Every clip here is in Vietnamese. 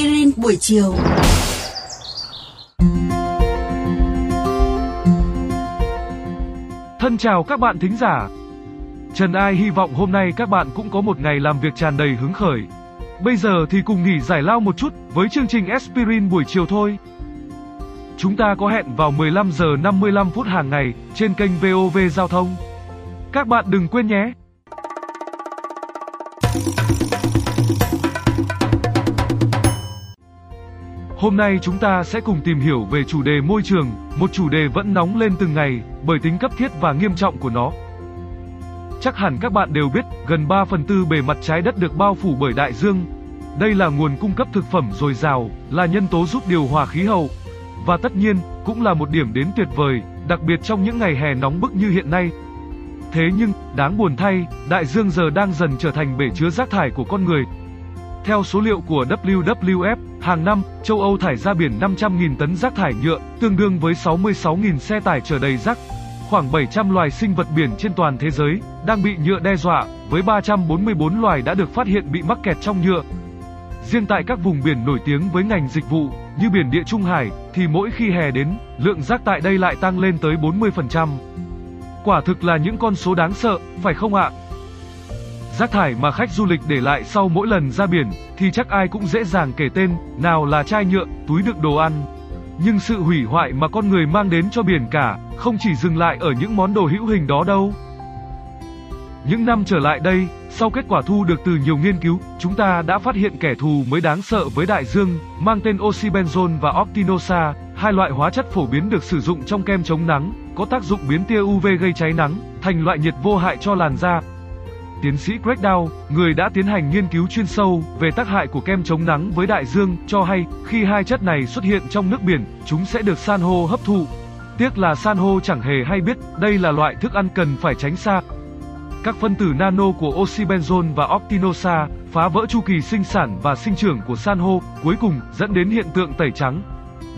aspirin buổi chiều. Thân chào các bạn thính giả. Trần Ai hy vọng hôm nay các bạn cũng có một ngày làm việc tràn đầy hứng khởi. Bây giờ thì cùng nghỉ giải lao một chút với chương trình Aspirin buổi chiều thôi. Chúng ta có hẹn vào 15 giờ 55 phút hàng ngày trên kênh VOV Giao thông. Các bạn đừng quên nhé. Hôm nay chúng ta sẽ cùng tìm hiểu về chủ đề môi trường, một chủ đề vẫn nóng lên từng ngày bởi tính cấp thiết và nghiêm trọng của nó. Chắc hẳn các bạn đều biết, gần 3 phần tư bề mặt trái đất được bao phủ bởi đại dương. Đây là nguồn cung cấp thực phẩm dồi dào, là nhân tố giúp điều hòa khí hậu. Và tất nhiên, cũng là một điểm đến tuyệt vời, đặc biệt trong những ngày hè nóng bức như hiện nay. Thế nhưng, đáng buồn thay, đại dương giờ đang dần trở thành bể chứa rác thải của con người, theo số liệu của WWF, hàng năm, châu Âu thải ra biển 500.000 tấn rác thải nhựa, tương đương với 66.000 xe tải chở đầy rác. Khoảng 700 loài sinh vật biển trên toàn thế giới đang bị nhựa đe dọa, với 344 loài đã được phát hiện bị mắc kẹt trong nhựa. Riêng tại các vùng biển nổi tiếng với ngành dịch vụ, như biển Địa Trung Hải, thì mỗi khi hè đến, lượng rác tại đây lại tăng lên tới 40%. Quả thực là những con số đáng sợ, phải không ạ? Rác thải mà khách du lịch để lại sau mỗi lần ra biển thì chắc ai cũng dễ dàng kể tên, nào là chai nhựa, túi đựng đồ ăn. Nhưng sự hủy hoại mà con người mang đến cho biển cả không chỉ dừng lại ở những món đồ hữu hình đó đâu. Những năm trở lại đây, sau kết quả thu được từ nhiều nghiên cứu, chúng ta đã phát hiện kẻ thù mới đáng sợ với đại dương, mang tên oxybenzone và octinosa, hai loại hóa chất phổ biến được sử dụng trong kem chống nắng, có tác dụng biến tia UV gây cháy nắng thành loại nhiệt vô hại cho làn da, Tiến sĩ Greg Dow, người đã tiến hành nghiên cứu chuyên sâu về tác hại của kem chống nắng với đại dương, cho hay khi hai chất này xuất hiện trong nước biển, chúng sẽ được san hô hấp thụ. Tiếc là san hô chẳng hề hay biết đây là loại thức ăn cần phải tránh xa. Các phân tử nano của oxybenzone và octinosa phá vỡ chu kỳ sinh sản và sinh trưởng của san hô, cuối cùng dẫn đến hiện tượng tẩy trắng.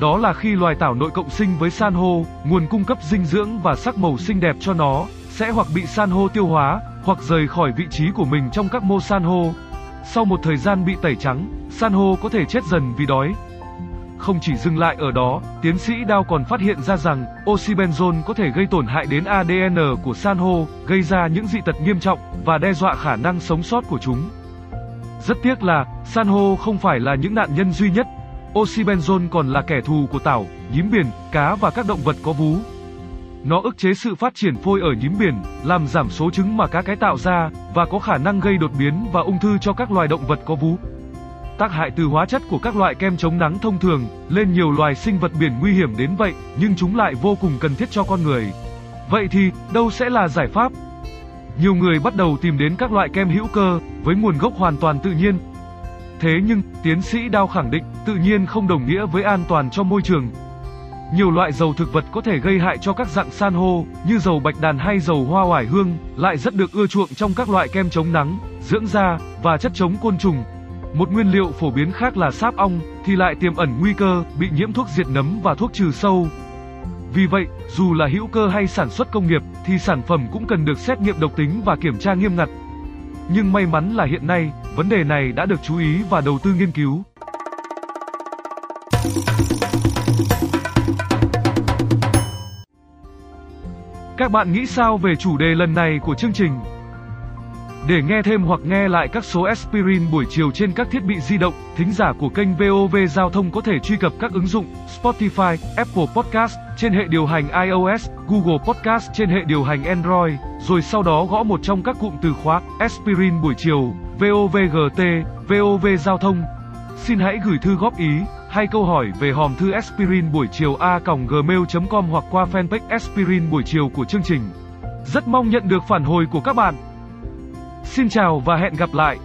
Đó là khi loài tảo nội cộng sinh với san hô, nguồn cung cấp dinh dưỡng và sắc màu xinh đẹp cho nó sẽ hoặc bị san hô tiêu hóa, hoặc rời khỏi vị trí của mình trong các mô san hô. Sau một thời gian bị tẩy trắng, san hô có thể chết dần vì đói. Không chỉ dừng lại ở đó, tiến sĩ Dow còn phát hiện ra rằng oxybenzone có thể gây tổn hại đến ADN của san hô, gây ra những dị tật nghiêm trọng và đe dọa khả năng sống sót của chúng. Rất tiếc là, san hô không phải là những nạn nhân duy nhất. Oxybenzone còn là kẻ thù của tảo, nhím biển, cá và các động vật có vú. Nó ức chế sự phát triển phôi ở nhím biển, làm giảm số trứng mà cá cái tạo ra, và có khả năng gây đột biến và ung thư cho các loài động vật có vú. Tác hại từ hóa chất của các loại kem chống nắng thông thường lên nhiều loài sinh vật biển nguy hiểm đến vậy, nhưng chúng lại vô cùng cần thiết cho con người. Vậy thì, đâu sẽ là giải pháp? Nhiều người bắt đầu tìm đến các loại kem hữu cơ với nguồn gốc hoàn toàn tự nhiên. Thế nhưng, tiến sĩ Đao khẳng định, tự nhiên không đồng nghĩa với an toàn cho môi trường, nhiều loại dầu thực vật có thể gây hại cho các dạng san hô, như dầu bạch đàn hay dầu hoa oải hương, lại rất được ưa chuộng trong các loại kem chống nắng, dưỡng da và chất chống côn trùng. Một nguyên liệu phổ biến khác là sáp ong thì lại tiềm ẩn nguy cơ bị nhiễm thuốc diệt nấm và thuốc trừ sâu. Vì vậy, dù là hữu cơ hay sản xuất công nghiệp thì sản phẩm cũng cần được xét nghiệm độc tính và kiểm tra nghiêm ngặt. Nhưng may mắn là hiện nay, vấn đề này đã được chú ý và đầu tư nghiên cứu. Các bạn nghĩ sao về chủ đề lần này của chương trình? Để nghe thêm hoặc nghe lại các số Aspirin buổi chiều trên các thiết bị di động, thính giả của kênh VOV Giao thông có thể truy cập các ứng dụng Spotify, Apple Podcast trên hệ điều hành iOS, Google Podcast trên hệ điều hành Android, rồi sau đó gõ một trong các cụm từ khóa Aspirin buổi chiều, VOVGT, VOV Giao thông. Xin hãy gửi thư góp ý hay câu hỏi về hòm thư aspirin buổi chiều a gmail.com hoặc qua fanpage aspirin buổi chiều của chương trình. Rất mong nhận được phản hồi của các bạn. Xin chào và hẹn gặp lại.